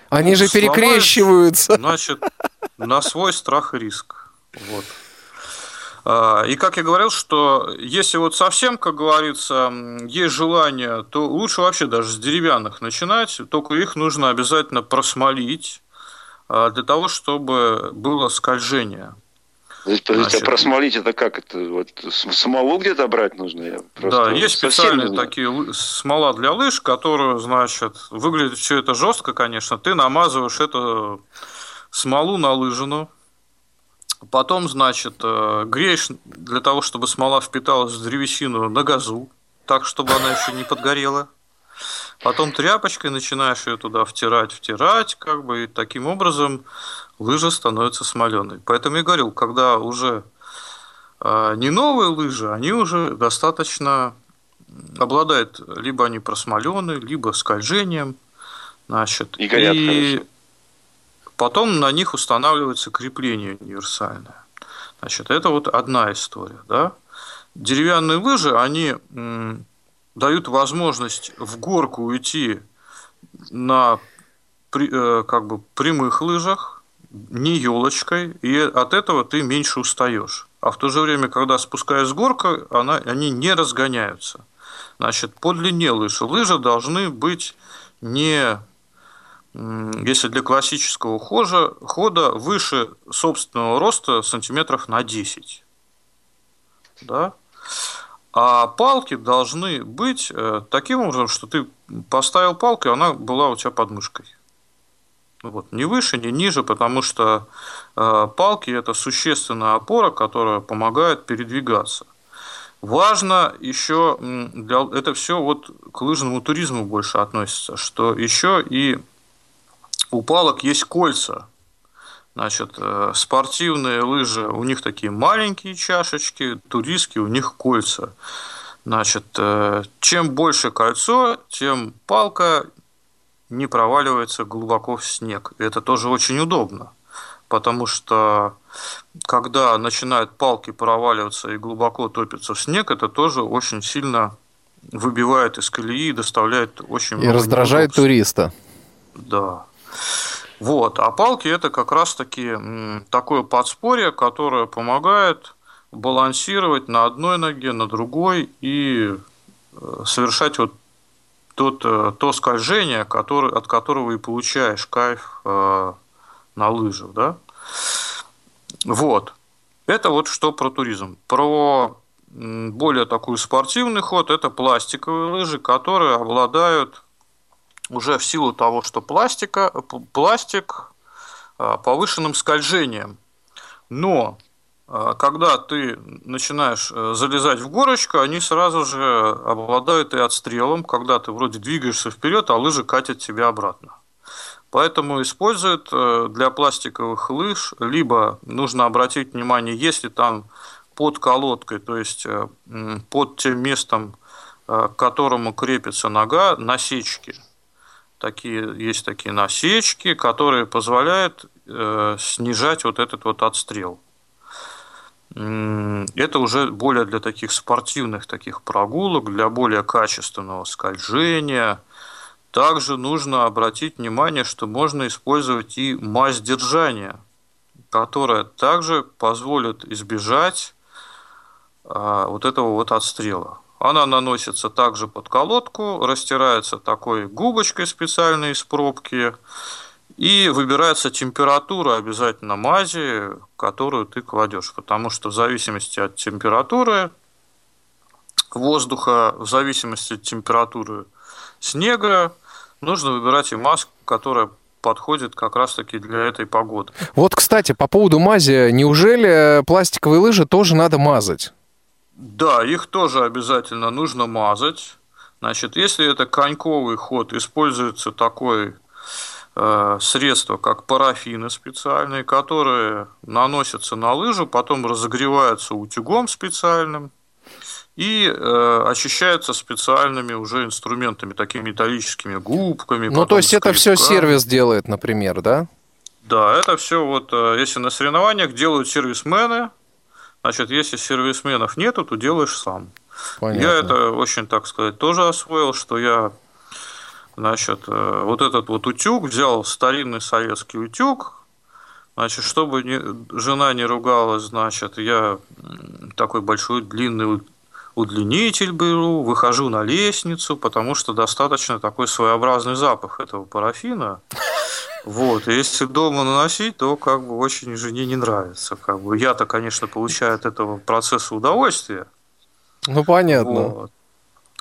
Они ну, же сломаешь, перекрещиваются. Значит, на свой страх и риск. Вот. А, и как я говорил, что если вот совсем, как говорится, есть желание, то лучше вообще даже с деревянных начинать, только их нужно обязательно просмолить а, для того, чтобы было скольжение. Подождите, а просмолить это как? Это вот смолу где-то брать нужно? Я да, есть специальные такие смола для лыж, которую, значит, выглядит все это жестко, конечно. Ты намазываешь эту смолу на лыжину, потом, значит, э, греешь для того, чтобы смола впиталась в древесину на газу, так, чтобы она еще не подгорела. Потом тряпочкой начинаешь ее туда втирать, втирать, как бы, и таким образом лыжа становится смоленой. Поэтому я говорил, когда уже а, не новые лыжи, они уже достаточно обладают, либо они просмолены, либо скольжением, значит, и, горят, и потом на них устанавливается крепление универсальное. Значит, это вот одна история, да. Деревянные лыжи, они дают возможность в горку уйти на э, как бы прямых лыжах, не елочкой, и от этого ты меньше устаешь. А в то же время, когда спускаясь с горка, она, они не разгоняются. Значит, по длине лыж лыжи должны быть не, если для классического хода, хода выше собственного роста сантиметров на 10. Да? А палки должны быть э, таким образом, что ты поставил палку, и она была у тебя под мышкой. Вот, не выше, не ниже, потому что э, палки это существенная опора, которая помогает передвигаться. Важно еще, для, это все вот к лыжному туризму больше относится, что еще и у палок есть кольца. Значит, э, спортивные лыжи, у них такие маленькие чашечки, туристские, у них кольца. Значит, э, чем больше кольцо, тем палка не проваливается глубоко в снег. И это тоже очень удобно, потому что когда начинают палки проваливаться и глубоко топиться в снег, это тоже очень сильно выбивает из колеи и доставляет очень И много раздражает неудобств. туриста. Да. Вот. А палки это как раз-таки такое подспорье, которое помогает балансировать на одной ноге, на другой и э, совершать вот тот, э, то скольжение, который, от которого и получаешь кайф э, на лыжах, да? Вот. Это вот что про туризм. Про более такой спортивный ход, это пластиковые лыжи, которые обладают уже в силу того, что пластика, пластик а, повышенным скольжением. Но а, когда ты начинаешь э, залезать в горочку, они сразу же обладают и отстрелом, когда ты вроде двигаешься вперед, а лыжи катят тебя обратно. Поэтому используют э, для пластиковых лыж, либо нужно обратить внимание, если там под колодкой, то есть э, под тем местом, к которому крепится нога, насечки. Такие, есть такие насечки, которые позволяют э, снижать вот этот вот отстрел. Это уже более для таких спортивных таких прогулок, для более качественного скольжения. Также нужно обратить внимание, что можно использовать и мазь держания, которая также позволит избежать а, вот этого вот отстрела. Она наносится также под колодку, растирается такой губочкой специальной из пробки, и выбирается температура обязательно мази, которую ты кладешь, потому что в зависимости от температуры воздуха, в зависимости от температуры снега, нужно выбирать и маску, которая подходит как раз-таки для этой погоды. Вот, кстати, по поводу мази, неужели пластиковые лыжи тоже надо мазать? Да, их тоже обязательно нужно мазать. Значит, если это коньковый ход, используется такое э, средство, как парафины специальные, которые наносятся на лыжу, потом разогреваются утюгом специальным и э, очищаются специальными уже инструментами, такими металлическими губками. Ну, то есть это все сервис делает, например, да? Да, это все вот, э, если на соревнованиях делают сервисмены, значит, если сервисменов нету, то делаешь сам. Понятно. Я это очень, так сказать, тоже освоил, что я, значит, э, вот этот вот утюг взял старинный советский утюг, значит, чтобы не- жена не ругалась, значит, я такой большой длинный удлинитель беру, выхожу на лестницу, потому что достаточно такой своеобразный запах этого парафина. Вот, и если дома наносить, то как бы очень жене не нравится. Как бы я-то, конечно, получаю от этого процесса удовольствие. Ну, понятно. Вот.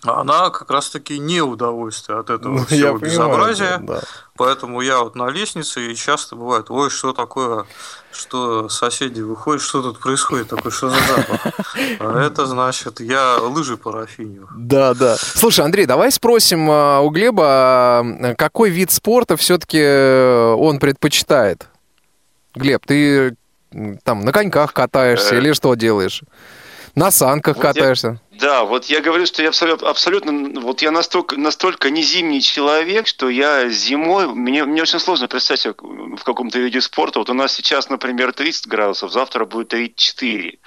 Она как раз-таки не удовольствие от этого Ну, всего я понимаю, безобразия. да, да. Поэтому я вот на лестнице, и часто бывает, ой, что такое, что соседи выходят, что тут происходит, такой, что за запах? А это значит, я лыжи парафиню. Да, да. Слушай, Андрей, давай спросим а, у Глеба, а, какой вид спорта все-таки он предпочитает? Глеб, ты там на коньках катаешься Э. или что делаешь? На санках я- катаешься? Да, вот я говорю, что я абсолютно, абсолютно вот я настолько, настолько не зимний человек, что я зимой, мне, мне очень сложно представить себя в каком-то виде спорта. Вот у нас сейчас, например, 30 градусов, завтра будет 34.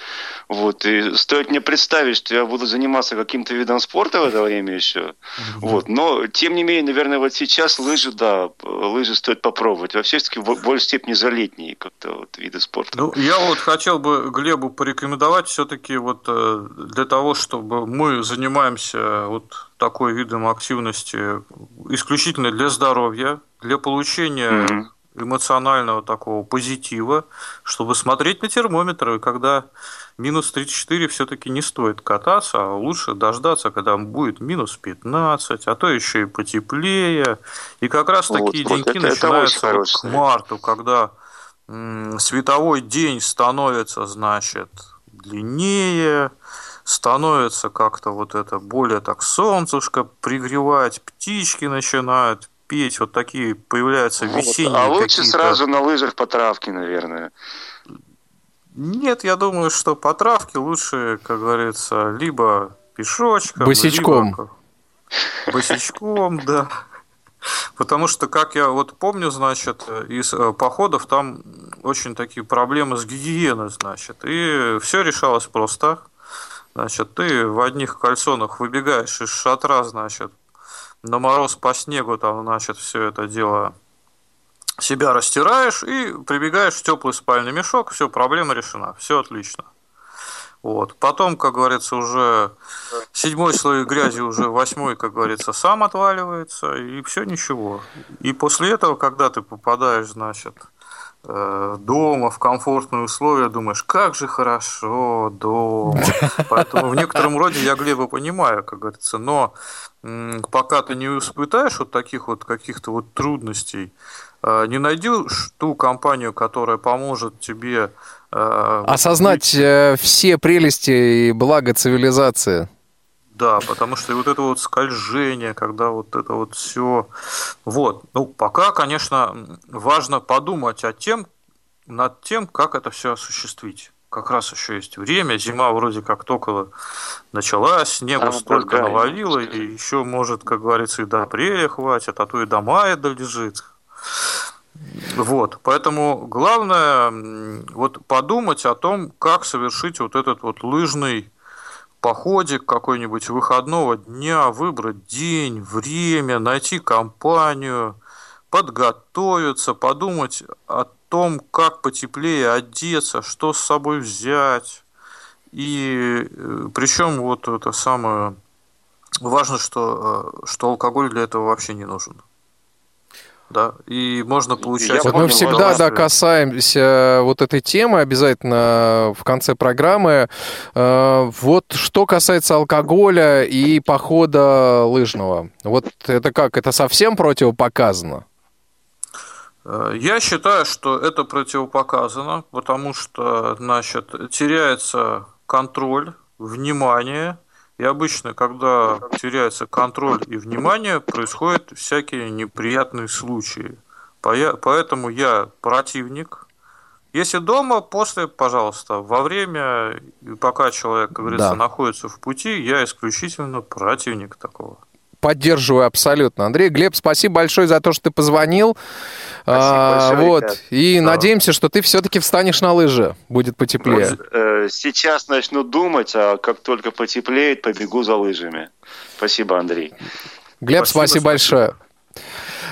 Вот, и стоит мне представить, что я буду заниматься каким-то видом спорта в это время еще. Вот, но, тем не менее, наверное, вот сейчас лыжи, да, лыжи стоит попробовать. Вообще, все-таки в большей степени за летние как-то вот виды спорта. Ну, я вот хотел бы Глебу порекомендовать все-таки вот э, для того, чтобы мы занимаемся вот такой видом активности исключительно для здоровья, для получения Мгм. эмоционального такого позитива, чтобы смотреть на термометр, и когда минус 34 все-таки не стоит кататься, а лучше дождаться, когда будет минус 15, а то еще и потеплее. И как раз Вот, такие вот, деньки это- это начинаются вот хороший к марту, когда световой день становится, значит, длиннее, становится как-то вот это более так солнцушко пригревать, птички начинают петь, вот такие появляются Вот. весенние А лучше какие-то- сразу на лыжах по травке, наверное. Нет, я думаю, что по травке лучше, как говорится, либо пешочком, Босичком. либо босичком, да. Потому что, как я вот помню, значит, из э, походов там очень такие проблемы с гигиеной, значит. И все решалось просто. Значит, ты в одних кальсонах выбегаешь из шатра, значит, на мороз по снегу там, значит, все это дело себя растираешь и прибегаешь в теплый спальный мешок, все, проблема решена, все отлично. Вот. Потом, как говорится, уже седьмой слой грязи, уже восьмой, как говорится, сам отваливается, и все ничего. И после этого, когда ты попадаешь, значит, дома в комфортные условия, думаешь, как же хорошо дома. Поэтому в некотором роде я Глеба понимаю, как говорится, но пока ты не испытаешь вот таких вот каких-то вот трудностей, э, не найдешь ту компанию, которая поможет тебе э, осознать вот, все прелести и благо цивилизации. Да, потому что вот это вот скольжение, когда вот это вот все. Вот. Ну, пока, конечно, важно подумать о тем, над тем, как это все осуществить. Как раз еще есть время, зима вроде как только началась, снега столько навалило, и еще, может, как говорится, и до апреля хватит, а то и до мая долежит. Вот, поэтому главное вот подумать о том, как совершить вот этот вот лыжный походик какой-нибудь выходного дня, выбрать день, время, найти компанию, подготовиться, подумать о том, как потеплее одеться, что с собой взять. И э, причем вот это самое важно, что, э, что алкоголь для этого вообще не нужен да, и можно получать... Вот мы всегда, да, касаемся вот этой темы обязательно в конце программы. Э, вот что касается алкоголя и похода лыжного, вот это как, это совсем противопоказано? Э, я считаю, что это противопоказано, потому что, значит, теряется контроль, внимание, и обычно, когда теряется контроль и внимание, происходят всякие неприятные случаи. Поэтому я противник. Если дома, после, пожалуйста, во время, пока человек, как говорится, да. находится в пути, я исключительно противник такого. Поддерживаю абсолютно. Андрей, Глеб, спасибо большое за то, что ты позвонил. а, большое, вот. Ребят. И да. надеемся, что ты все-таки встанешь на лыжи. Будет потеплее. Э, сейчас начну думать, а как только потеплеет, побегу за лыжами. Спасибо, Андрей. Глеб, спасибо, спасибо большое.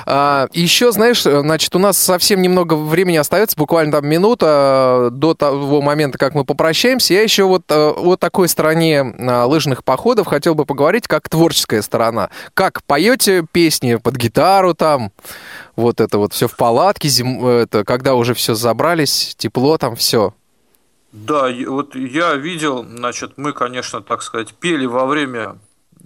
А, еще, знаешь, значит, у нас совсем немного времени остается, буквально там минута до того момента, как мы попрощаемся. Я еще вот э, о такой стороне а, лыжных походов хотел бы поговорить, как творческая сторона. Как поете песни под гитару там, вот это вот все в палатке, зим... это, когда уже все забрались, тепло там, все. Да, вот я видел, значит, мы, конечно, так сказать, пели во время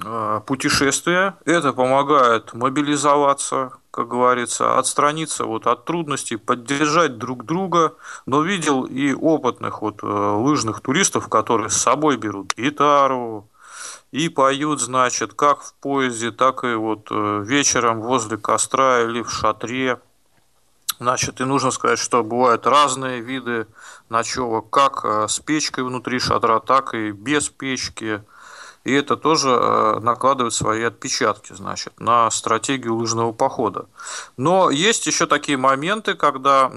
э, путешествия. Это помогает мобилизоваться, как говорится, отстраниться вот от трудностей, поддержать друг друга. Но видел и опытных вот э, лыжных туристов, которые с собой берут гитару и поют, значит, как в поезде, так и вот э, вечером возле костра или в шатре. Значит, и нужно сказать, что бывают разные виды ночевок, как э, с печкой внутри шатра, так и без печки – и это тоже э, накладывает свои отпечатки, значит, на стратегию лыжного похода. Но есть еще такие моменты, когда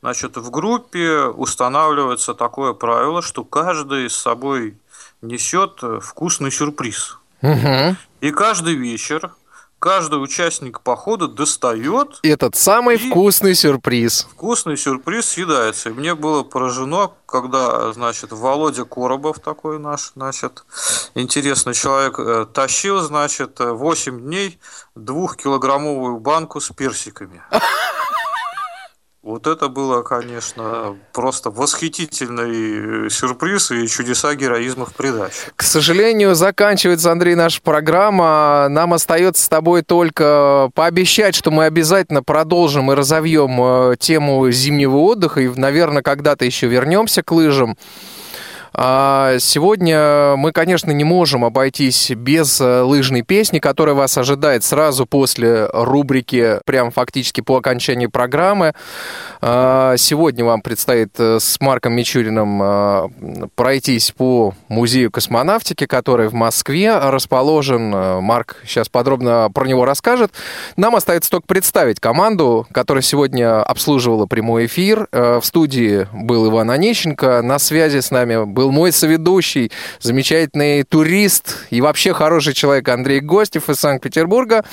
значит, в группе устанавливается такое правило, что каждый с собой несет э, вкусный сюрприз. Угу. И каждый вечер каждый участник похода достает... Этот самый вкусный сюрприз. Вкусный сюрприз съедается. И мне было поражено, когда, значит, Володя Коробов такой наш, значит, интересный человек, э, тащил, значит, 8 дней двухкилограммовую банку с персиками. Вот это было, конечно, просто восхитительный сюрприз и чудеса героизма в придаче. К сожалению, заканчивается, Андрей, наша программа. Нам остается с тобой только пообещать, что мы обязательно продолжим и разовьем э, тему зимнего отдыха. И, наверное, когда-то еще вернемся к лыжам. А сегодня мы, конечно, не можем обойтись без э, лыжной песни, которая вас ожидает сразу после рубрики, прям фактически по окончании программы. А сегодня вам предстоит э, с Марком Мичуриным э, пройтись по музею космонавтики, который в Москве расположен. Марк сейчас подробно про него расскажет. Нам остается только представить команду, которая сегодня обслуживала прямой эфир. В студии был Иван Онищенко. На связи с нами был мой соведущий, замечательный турист и вообще хороший человек Андрей Гостев из Санкт-Петербурга.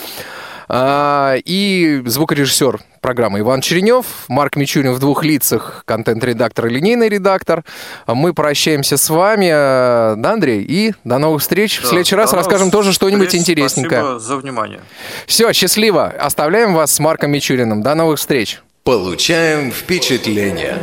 А, и звукорежиссер программы Иван Черенев, Марк Мичурин в двух лицах, контент-редактор и линейный редактор. Мы прощаемся с вами, да, Андрей, и до новых встреч. Да, в следующий раз расскажем тоже что-нибудь интересненькое. Спасибо за внимание. Все, счастливо. Оставляем вас с Марком Мичуриным. До новых встреч. Получаем впечатление.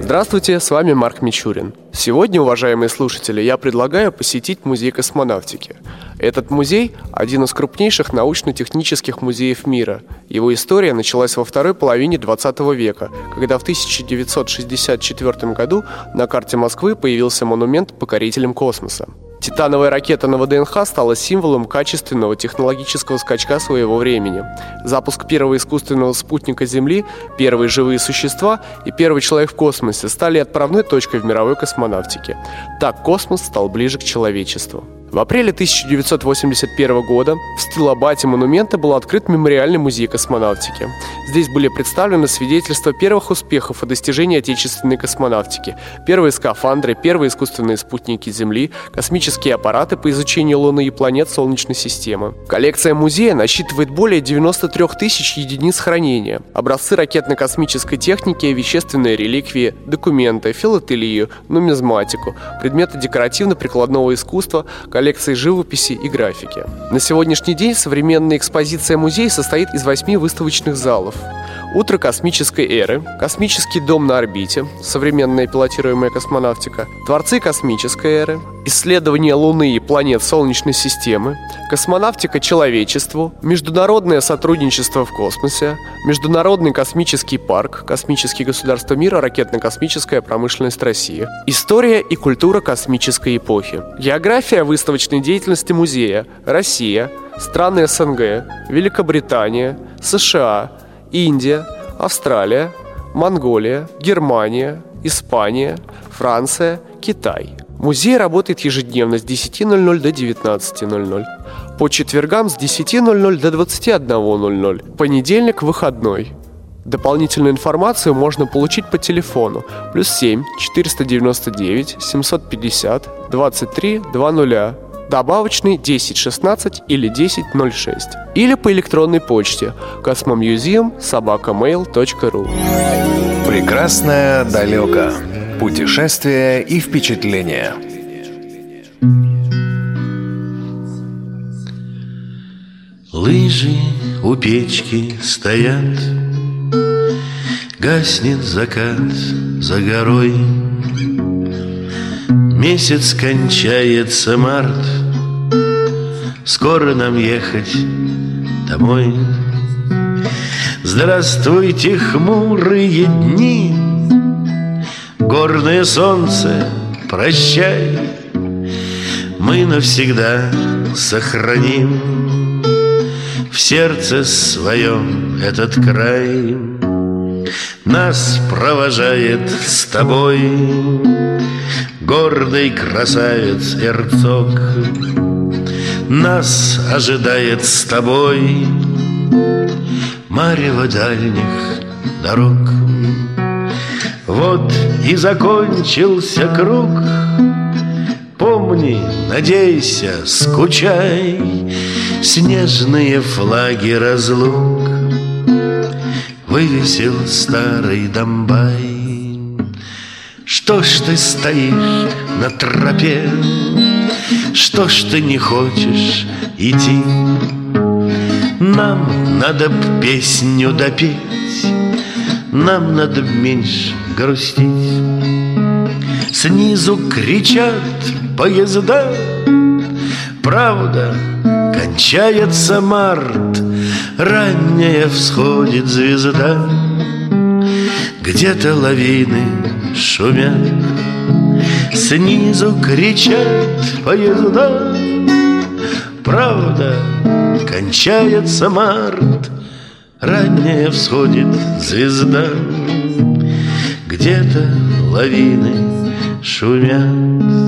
Здравствуйте, с вами Марк Мичурин. Сегодня, уважаемые слушатели, я предлагаю посетить музей космонавтики. Этот музей – один из крупнейших научно-технических музеев мира. Его история началась во второй половине 20 века, когда в 1964 году на карте Москвы появился монумент покорителям космоса. Титановая ракета на ВДНХ стала символом качественного технологического скачка своего времени. Запуск первого искусственного спутника Земли, первые живые существа и первый человек в космосе стали отправной точкой в мировой космонавтике. Так космос стал ближе к человечеству. В апреле 1981 года в Стилобате монумента был открыт мемориальный музей космонавтики. Здесь были представлены свидетельства первых успехов и достижений отечественной космонавтики, первые скафандры, первые искусственные спутники Земли, космические аппараты по изучению Луны и планет Солнечной системы. Коллекция музея насчитывает более 93 тысяч единиц хранения, образцы ракетно-космической техники, вещественные реликвии, документы, филателию, нумизматику, предметы декоративно-прикладного искусства, коллекции живописи и графики. На сегодняшний день современная экспозиция музея состоит из восьми выставочных залов. Утро космической эры, космический дом на орбите, современная пилотируемая космонавтика, творцы космической эры, исследование Луны и планет Солнечной системы, космонавтика человечеству, международное сотрудничество в космосе, Международный космический парк, космические государства мира, ракетно-космическая промышленность России, история и культура космической эпохи, география выставочной деятельности музея, Россия, страны СНГ, Великобритания, США, Индия, Австралия, Монголия, Германия, Испания, Франция, Китай. Музей работает ежедневно с 10.00 до 19.00. По четвергам с 10.00 до 21.00. Понедельник – выходной. Дополнительную информацию можно получить по телефону плюс 7 499 750 23 20 добавочный 1016 или 1006 или по электронной почте собакамейл.ру Прекрасное далеко. Путешествия и впечатления. Лыжи у печки стоят, Гаснет закат за горой, Месяц кончается март, Скоро нам ехать домой. Здравствуйте, хмурые дни, Горное солнце, прощай, Мы навсегда сохраним В сердце своем этот край. Нас провожает с тобой Гордый красавец Эрцог Нас ожидает с тобой Марево дальних дорог. Вот и закончился круг. Помни, надейся, скучай. Снежные флаги разлук Вывесил старый Домбай. Что ж ты стоишь на тропе? Что ж ты не хочешь идти? Нам надо песню допеть, Нам надо меньше грустить. Снизу кричат поезда, Правда, кончается март, Ранняя всходит звезда, Где-то лавины шумят, Снизу кричат поезда. Правда, кончается март, Ранняя всходит звезда, Где-то лавины шумят.